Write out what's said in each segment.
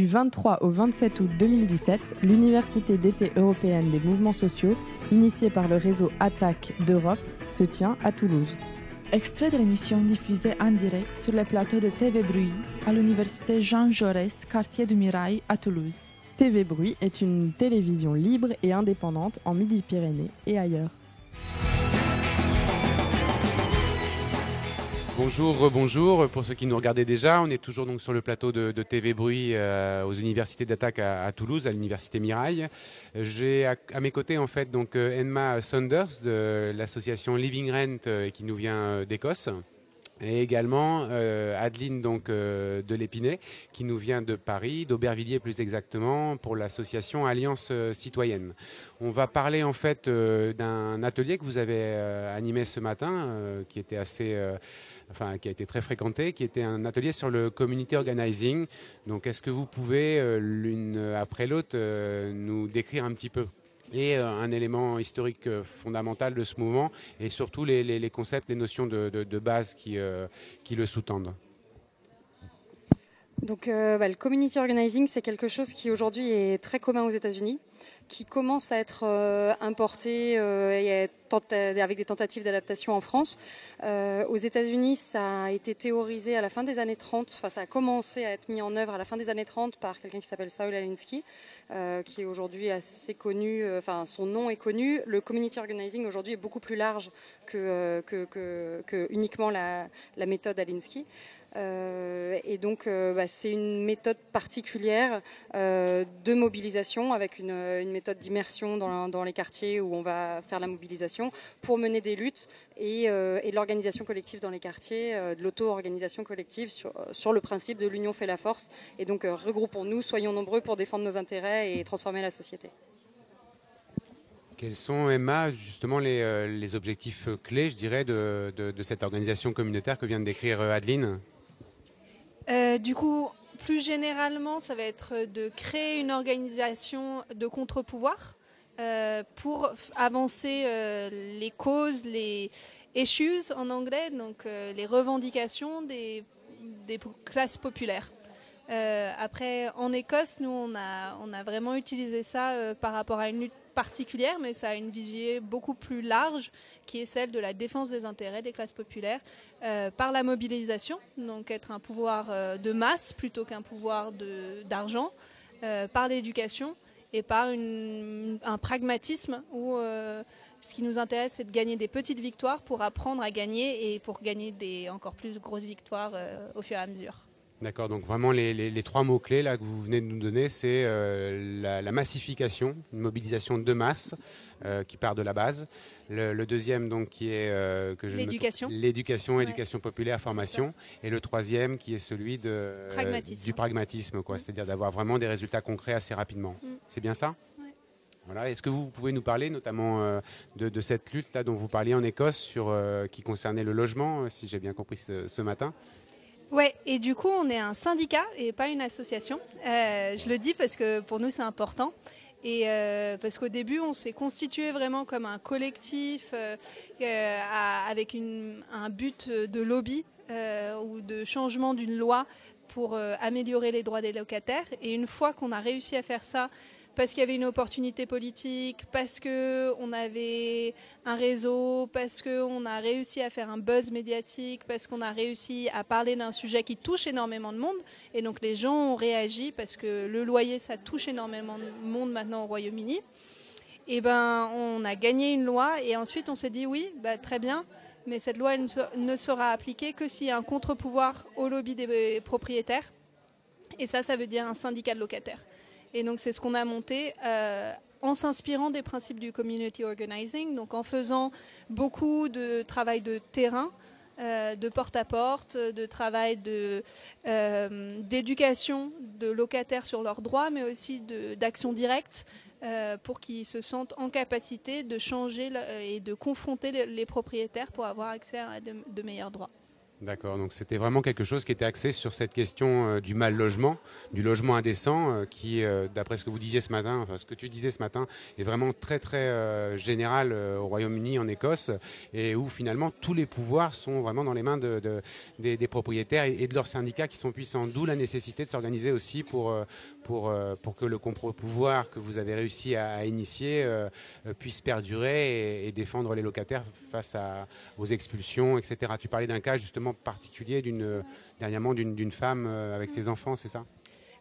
Du 23 au 27 août 2017, l'Université d'été européenne des mouvements sociaux, initiée par le réseau Attaque d'Europe, se tient à Toulouse. Extrait de l'émission diffusée en direct sur le plateau de TV Bruit à l'Université Jean Jaurès, quartier du Mirail à Toulouse. TV Bruit est une télévision libre et indépendante en Midi-Pyrénées et ailleurs. Bonjour, bonjour. Pour ceux qui nous regardaient déjà, on est toujours donc sur le plateau de, TV Bruit euh, aux universités d'attaque à, Toulouse, à l'université Mirail. J'ai à, mes côtés en fait donc euh, Emma Saunders de l'association Living Rent euh, qui nous vient d'Écosse. Et également Adeline donc de l'Épinay qui nous vient de Paris, d'Aubervilliers plus exactement, pour l'association Alliance citoyenne. On va parler en fait d'un atelier que vous avez animé ce matin, qui était assez enfin, qui a été très fréquenté, qui était un atelier sur le community organizing. Donc, est-ce que vous pouvez, euh, l'une après l'autre, euh, nous décrire un petit peu? Et euh, un élément historique fondamental de ce mouvement et surtout les, concepts, les notions de, base qui, qui le sous-tendent. Donc, bah, le community organizing, c'est quelque chose qui aujourd'hui est très commun aux États-Unis qui commence à être euh, importé euh, et avec des tentatives d'adaptation en France. Euh, aux États-Unis, ça a été théorisé à la fin des années 30, enfin ça a commencé à être mis en œuvre à la fin des années 30 par quelqu'un qui s'appelle Saul Alinsky, qui est aujourd'hui assez connu, enfin son nom est connu. Le community organizing aujourd'hui est beaucoup plus large que, que, uniquement la méthode Alinsky. Euh, et donc, euh, bah, c'est une méthode particulière euh, de mobilisation avec une, méthode d'immersion dans, les quartiers où on va faire la mobilisation pour mener des luttes et, de l'organisation collective dans les quartiers, de l'auto-organisation collective sur, sur, le principe de l'union fait la force. Et donc, regroupons-nous, soyons nombreux pour défendre nos intérêts et transformer la société. Quels sont, Emma, justement les, objectifs clés, je dirais, de, de, cette organisation communautaire que vient de décrire Adeline? Euh, du coup, plus généralement, ça va être de créer une organisation de contre-pouvoir euh, pour avancer euh, les causes, les issues en anglais, donc les revendications des, classes populaires. après, en Écosse, nous, on on a vraiment utilisé ça par rapport à une lutte particulière, mais ça a une vision beaucoup plus large, qui est celle de la défense des intérêts des classes populaires euh, par la mobilisation, donc être un pouvoir euh, de masse plutôt qu'un pouvoir d'argent, euh, par l'éducation et par un pragmatisme où ce qui nous intéresse, c'est de gagner des petites victoires pour apprendre à gagner et pour gagner des encore plus grosses victoires au fur et à mesure. D'accord, donc vraiment les, trois mots-clés là que vous venez de nous donner, c'est euh, la, massification, une mobilisation de masse euh, qui part de la base. Le, deuxième donc qui est euh, que l'éducation, l'éducation, éducation populaire, formation, et le troisième qui est celui de, du pragmatisme, quoi, mm. c'est-à-dire d'avoir vraiment des résultats concrets assez rapidement. Mm. C'est bien ça? Voilà. Est-ce que vous pouvez nous parler notamment de, cette lutte là dont vous parliez en Écosse sur qui concernait le logement, si j'ai bien compris ce matin? Ouais, et du coup, on est un syndicat et pas une association. Euh, je le dis parce que pour nous, c'est important. Et euh, parce qu'au début, on s'est constitué vraiment comme un collectif euh, avec un but de lobby ou de changement d'une loi pour améliorer les droits des locataires. Et une fois qu'on a réussi à faire ça, parce qu'il y avait une opportunité politique, parce qu'on avait un réseau, parce qu'on a réussi à faire un buzz médiatique, parce qu'on a réussi à parler d'un sujet qui touche énormément de monde. Et donc les gens ont réagi parce que le loyer, ça touche énormément de monde maintenant au Royaume-Uni. Et ben, on a gagné une loi et ensuite on s'est dit oui, bah, très bien, mais cette loi ne sera appliquée que s'il y a un contre-pouvoir au lobby des propriétaires. Et ça, ça veut dire un syndicat de locataires. Et donc c'est ce qu'on a monté euh, en s'inspirant des principes du community organizing, donc en faisant beaucoup de travail de terrain. Euh, de porte-à-porte, de travail de, euh, d'éducation de locataires sur leurs droits, mais aussi d'action directe pour qu'ils se sentent en capacité de changer et de confronter les, propriétaires pour avoir accès à de meilleurs droits. D'accord, donc c'était vraiment quelque chose qui était axé sur cette question euh, du mal logement, du logement indécent, euh, qui, euh, d'après ce que vous disiez ce matin, enfin ce que tu disais ce matin, est vraiment très très général au Royaume-Uni, en Écosse, et où finalement tous les pouvoirs sont vraiment dans les mains de, des, des, propriétaires et, de leurs syndicats qui sont puissants, d'où la nécessité de s'organiser aussi pour, pour, pour que le contre-pouvoir que vous avez réussi à, initier puisse perdurer et, défendre les locataires face à, aux expulsions, etc. Tu parlais d'un cas justement particulier dernièrement d'une femme euh, avec ses enfants, c'est ça?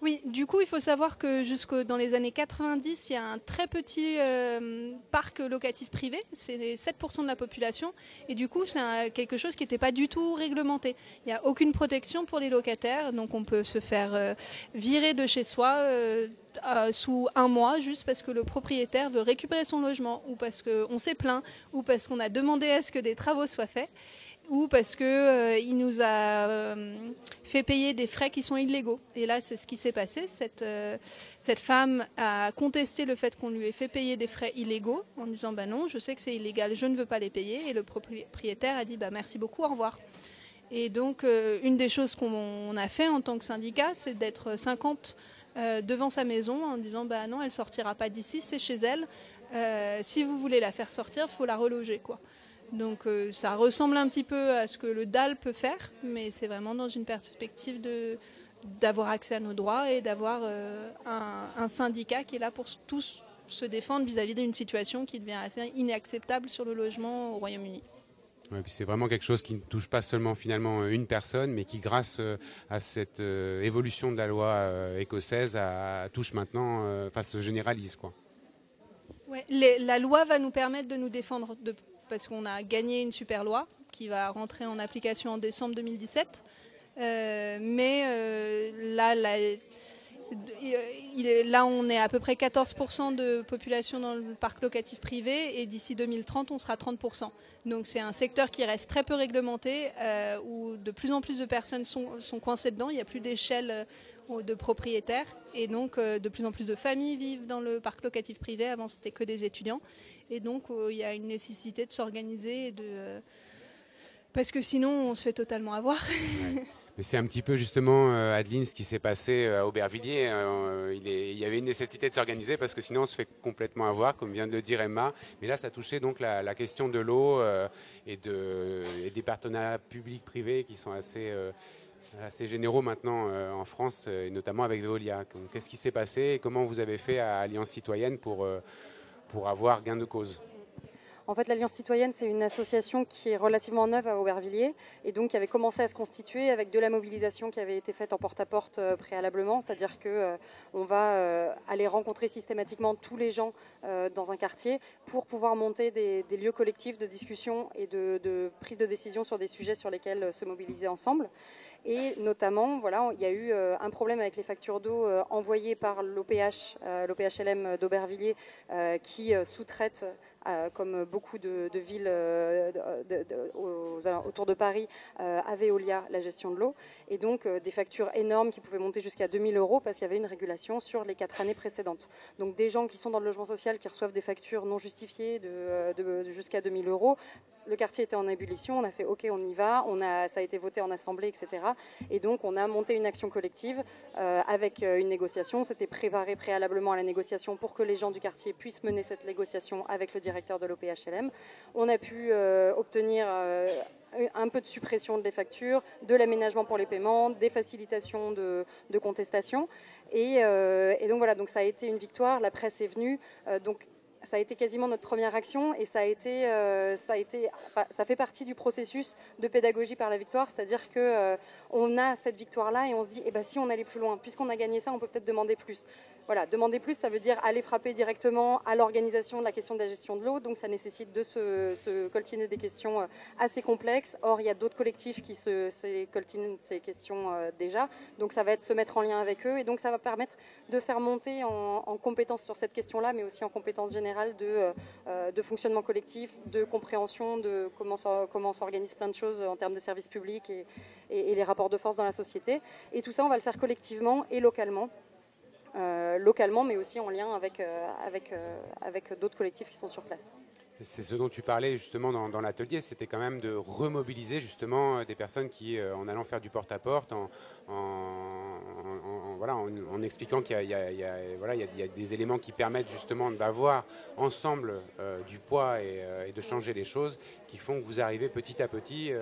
Oui, du coup, il faut savoir que jusque dans les années 90, il y a un très petit euh, parc locatif privé, c'est 7% de la population, et du coup, c'est quelque chose qui n'était pas du tout réglementé. Il n'y a aucune protection pour les locataires, donc on peut se faire euh, virer de chez soi sous un mois juste parce que le propriétaire veut récupérer son logement, ou parce qu'on s'est plaint, ou parce qu'on a demandé à ce que des travaux soient faits ou parce qu'il euh, nous a euh, fait payer des frais qui sont illégaux. Et là, c'est ce qui s'est passé. Cette, euh, cette femme a contesté le fait qu'on lui ait fait payer des frais illégaux en disant bah non, je sais que c'est illégal, je ne veux pas les payer. Et le propriétaire a dit bah merci beaucoup, au revoir. Et donc, une des choses qu'on a fait en tant que syndicat, c'est d'être 50 devant sa maison en disant bah non, elle sortira pas d'ici, c'est chez elle. si vous voulez la faire sortir, il faut la reloger quoi. Donc euh, ça ressemble un petit peu à ce que le DAL peut faire, mais c'est vraiment dans une perspective de d'avoir accès à nos droits et d'avoir euh, un, syndicat qui est là pour tous se défendre vis-à-vis d'une situation qui devient assez inacceptable sur le logement au Royaume-Uni. c'est vraiment quelque chose qui ne touche pas seulement finalement une personne, mais qui, grâce euh, à cette évolution de la loi écossaise, touche maintenant, enfin se généralise quoi. la loi va nous permettre de nous défendre de parce qu'on a gagné une super loi qui va rentrer en application en décembre 2017. Euh, mais euh, là, là, là, on est à peu près 14% de population dans le parc locatif privé et d'ici 2030, on sera 30%. Donc c'est un secteur qui reste très peu réglementé, euh, où de plus en plus de personnes sont coincées dedans. Il n'y a plus d'échelle de propriétaires et donc de plus en plus de familles vivent dans le parc locatif privé. Avant, c'était que des étudiants. Et donc, euh, il y a une nécessité de s'organiser de euh, parce que sinon on se fait totalement avoir. Mais c'est un petit peu justement, euh, Adeline, ce qui s'est passé à Aubervilliers. il, y avait une nécessité de s'organiser parce que sinon on se fait complètement avoir, comme vient de le dire Emma. Mais là, ça touchait donc la, question de l'eau et, et des partenariats publics-privés qui sont assez, assez généraux maintenant en France, et notamment avec Veolia. Qu'est-ce qui s'est passé et comment vous avez fait à Alliance Citoyenne pour pour avoir gain de cause? En fait, l'Alliance citoyenne, c'est une association qui est relativement neuve à Aubervilliers et donc qui avait commencé à se constituer avec de la mobilisation qui avait été faite en porte-à-porte euh, préalablement, c'est-à-dire que euh, on va euh, aller rencontrer systématiquement tous les gens dans un quartier pour pouvoir monter des, lieux collectifs de discussion et de, prise de décision sur des sujets sur lesquels se mobiliser ensemble. Et notamment, voilà, il y a eu euh, un problème avec les factures d'eau euh, envoyées par l'OPH, euh, l'OPHLM d'Aubervilliers, qui sous-traite comme beaucoup de, villes euh, autour de Paris, euh, à Veolia la gestion de l'eau. Et donc des factures énormes qui pouvaient monter jusqu'à 2000 euros parce qu'il y avait une régulation sur les quatre années précédentes. Donc des gens qui sont dans le logement social qui reçoivent des factures non justifiées de, jusqu'à 2000 euros. Le quartier était en ébullition, on a fait OK, on y va, ça a été voté en assemblée, etc. Et donc on a monté une action collective avec une négociation. C'était préparé préalablement à la négociation pour que les gens du quartier puissent mener cette négociation avec le directeur de l'OPHLM. On a pu euh, obtenir euh, un peu de suppression des factures, de l'aménagement pour les paiements, des facilitations de, contestation. Et, euh, et, donc voilà, donc ça a été une victoire. La presse est venue. donc ça a été quasiment notre première action et ça a été, ça a été, ça fait partie du processus de pédagogie par la victoire, c'est-à-dire que on a cette victoire-là et on se dit, eh ben si on allait plus loin, puisqu'on a gagné ça, on peut peut-être demander plus. Voilà, demander plus, ça veut dire aller frapper directement à l'organisation de la question de la gestion de l'eau. Donc ça nécessite de se, coltiner des questions euh, assez complexes. Or, il y a d'autres collectifs qui se, se coltinent ces questions euh, déjà. Donc ça va être se mettre en lien avec eux. Et donc ça va permettre de faire monter en, en compétences sur cette question-là, mais aussi en compétences générales de, euh, fonctionnement collectif, de compréhension de comment, comment s'organise plein de choses en termes de services publics et, et les rapports de force dans la société. Et tout ça, on va le faire collectivement et localement. Euh, localement, mais aussi en lien avec, euh, avec, euh, avec d'autres collectifs qui sont sur place. c'est ce dont tu parlais justement dans, l'atelier, c'était quand même de remobiliser justement des personnes qui, en allant faire du porte-à-porte, en, en, expliquant qu'il y, a des éléments qui permettent justement d'avoir ensemble du poids et, de changer les choses, qui font que vous arrivez petit à petit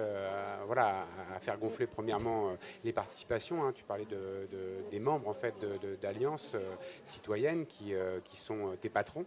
voilà, à, faire gonfler premièrement les participations. Hein. Tu parlais de, des membres en fait d'alliances citoyennes qui, sont tes patrons,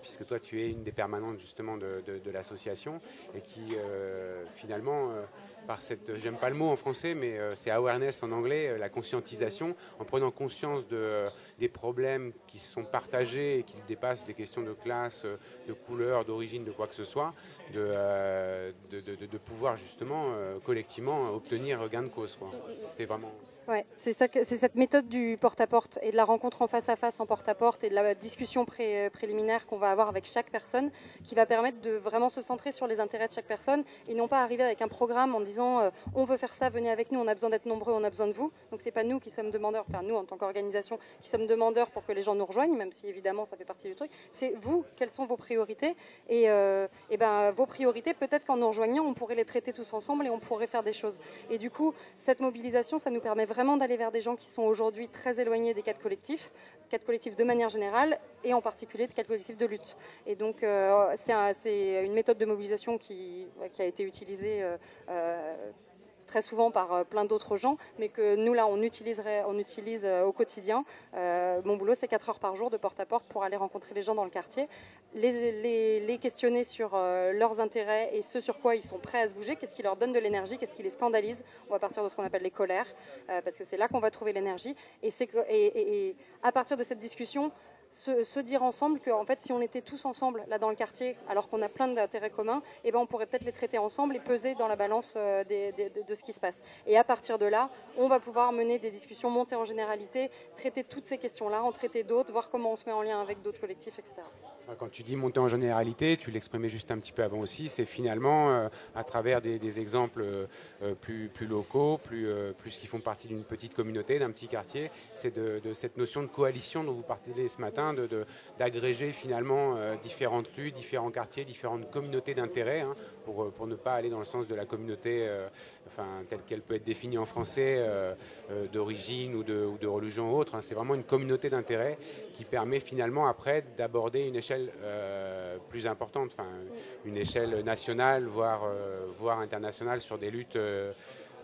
puisque toi tu es une des permanentes justement de, l'association et qui euh, finalement euh, par cette, j'aime pas le mot en français, mais euh, c'est awareness en anglais, la conscientisation, en prenant conscience de, des problèmes qui sont partagés et qui dépassent des questions de classe, de couleur, d'origine, de quoi que ce soit, de, de, pouvoir justement collectivement obtenir gain de cause. C'était vraiment. C'est cette méthode du porte-à-porte et de la rencontre en face à face en porte-à-porte et de la discussion préliminaire qu'on va avoir avec chaque personne qui va permettre de vraiment se centrer sur les intérêts de chaque personne et non pas arriver avec un programme en disant euh, on veut faire ça, venez avec nous, on a besoin d'être nombreux, on a besoin de vous. Donc c'est pas nous qui sommes demandeurs, enfin nous en tant qu'organisation qui sommes demandeurs pour que les gens nous rejoignent, même si évidemment ça fait partie du truc. C'est vous, quelles sont vos priorités et, euh, ben vos priorités, peut-être qu'en nous rejoignant, on pourrait les traiter tous ensemble et on pourrait faire des choses. Et du coup, cette mobilisation, ça nous permet vraiment d'aller vers des gens qui sont aujourd'hui très éloignés des cadres collectifs, cadres collectifs de manière générale, et en particulier des cadres collectifs de lutte. Et donc, euh, c'est une méthode de mobilisation qui, a été utilisée euh, euh, très souvent par euh, plein d'autres gens, mais que nous, là, on, utiliserait, on utilise euh, au quotidien. Euh, mon boulot, c'est 4 heures par jour de porte-à-porte pour aller rencontrer les gens dans le quartier, les, questionner sur leurs intérêts et ce sur quoi ils sont prêts à se bouger, qu'est-ce qui leur donne de l'énergie, qu'est-ce qui les scandalise. On va partir de ce qu'on appelle les colères, parce que c'est là qu'on va trouver l'énergie. Et, et à partir de cette discussion, se, dire ensemble que en fait, si on était tous ensemble là dans le quartier, alors qu'on a plein d'intérêts communs, eh ben, on pourrait peut-être les traiter ensemble et peser dans la balance euh, de, ce qui se passe. Et à partir de là, on va pouvoir mener des discussions, monter en généralité, traiter toutes ces questions-là, en traiter d'autres, voir comment on se met en lien avec d'autres collectifs, etc. Quand tu dis monter en généralité, tu l'exprimais juste un petit peu avant aussi, c'est finalement euh, à travers des, exemples euh, plus, plus, locaux, plus, qui font partie d'une petite communauté, d'un petit quartier, c'est de, cette notion de coalition dont vous parlez ce matin d'agréger finalement euh, différentes rues, différents quartiers, différentes communautés d'intérêt, hein, pour, euh, pour ne pas aller dans le sens de la communauté euh, enfin, telle qu'elle peut être définie en français, d'origine ou de, ou de, religion ou autre. Hein. C'est vraiment une communauté d'intérêt qui permet finalement après d'aborder une échelle plus importante, enfin, une échelle nationale, voire, voire internationale sur des luttes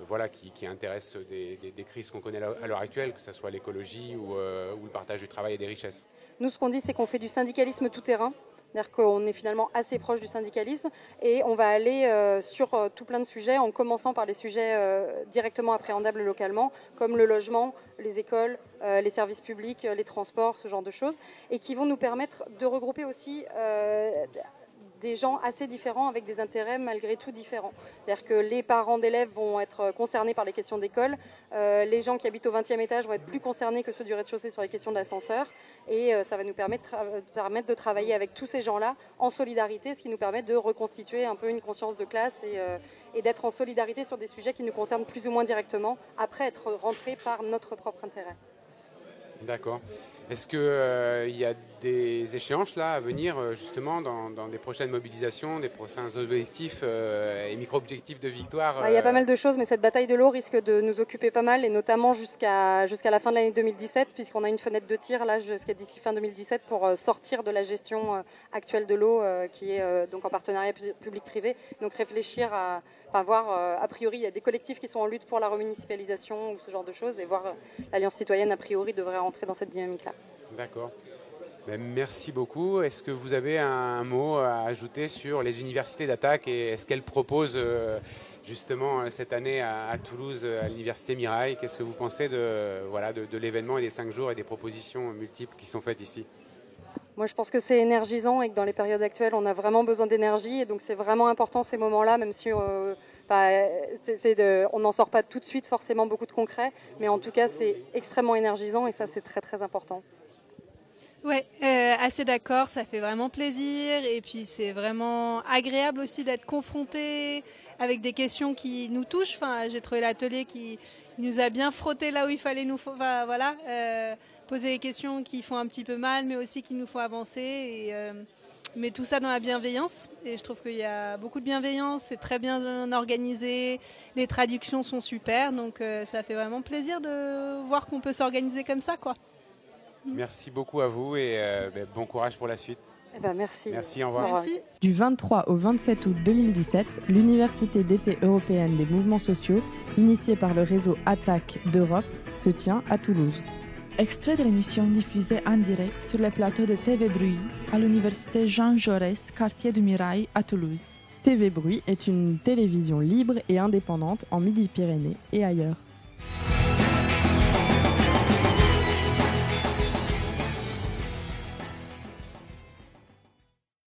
voilà, qui, intéressent des, crises qu'on connaît à l'heure actuelle, que ce soit l'écologie ou, ou, le partage du travail et des richesses. Nous, ce qu'on dit, c'est qu'on fait du syndicalisme tout terrain. C'est-à-dire qu'on est finalement assez proche du syndicalisme et on va aller euh, sur euh, tout plein de sujets en commençant par les sujets euh, directement appréhendables localement, comme le logement, les écoles, les services publics, les transports, ce genre de choses, et qui vont nous permettre de regrouper aussi des gens assez différents avec des intérêts malgré tout différents. C'est-à-dire que les parents d'élèves vont être concernés par les questions d'école, euh, les gens qui habitent au 20e étage vont être plus concernés que ceux du rez-de-chaussée sur les questions d'ascenseur, et euh, ça va nous permettre, de travailler avec tous ces gens-là en solidarité, ce qui nous permet de reconstituer un peu une conscience de classe et, euh, et d'être en solidarité sur des sujets qui nous concernent plus ou moins directement, après être rentrés par notre propre intérêt. D'accord. Est-ce qu'il euh, y a des échéances là à venir euh, justement dans, des prochaines mobilisations, des prochains objectifs euh, et micro-objectifs de victoire Il y a pas mal de choses, mais cette bataille de l'eau risque de nous occuper pas mal, et notamment jusqu'à jusqu'à la fin de l'année 2017, puisqu'on a une fenêtre de tir là jusqu'à d'ici fin 2017 pour sortir de la gestion actuelle de l'eau, qui est donc en partenariat public-privé. Donc réfléchir à, enfin voir a priori il y a des collectifs qui sont en lutte pour la remunicipalisation ou ce genre de choses, et voir l'Alliance citoyenne a priori devrait rentrer dans cette dynamique-là. D'accord. Ben, merci beaucoup. Est-ce que vous avez un mot à ajouter sur les universités d'attaque et est-ce qu'elles proposent euh, justement euh, cette année à, Toulouse à l'université Mirail? Qu'est-ce que vous pensez de, voilà, de, l'événement et des cinq jours et des propositions multiples qui sont faites ici? Moi, je pense que c'est énergisant et que dans les périodes actuelles, on a vraiment besoin d'énergie. Et donc, c'est vraiment important ces moments-là, même si euh, on n'en sort pas tout de suite forcément beaucoup de concret. Mais en tout cas, c'est extrêmement énergisant et ça, c'est très, très important. Ouais, euh, assez d'accord, ça fait vraiment plaisir et puis c'est vraiment agréable aussi d'être confronté avec des questions qui nous touchent. Enfin, j'ai trouvé l'atelier qui nous a bien frotté là où il fallait nous, voilà, euh, poser les questions qui font un petit peu mal, mais aussi qui nous font avancer et, euh, mais tout ça dans la bienveillance. Et je trouve qu'il y a beaucoup de bienveillance, c'est très bien organisé, les traductions sont super, donc euh, ça fait vraiment plaisir de voir qu'on peut s'organiser comme ça. Quoi. Merci beaucoup à vous et euh, ben, bon courage pour la suite. Eh ben, merci. Merci, au revoir. Merci. Du 23 au 27 août 2017, l'Université d'été européenne des mouvements sociaux, initiée par le réseau ATTAC d'Europe, se tient à Toulouse. Extrait de l'émission diffusée en direct sur le plateau de TV Bruit à l'université Jean Jaurès, quartier du Mirail à Toulouse. TV Bruit est une télévision libre et indépendante en Midi-Pyrénées et ailleurs.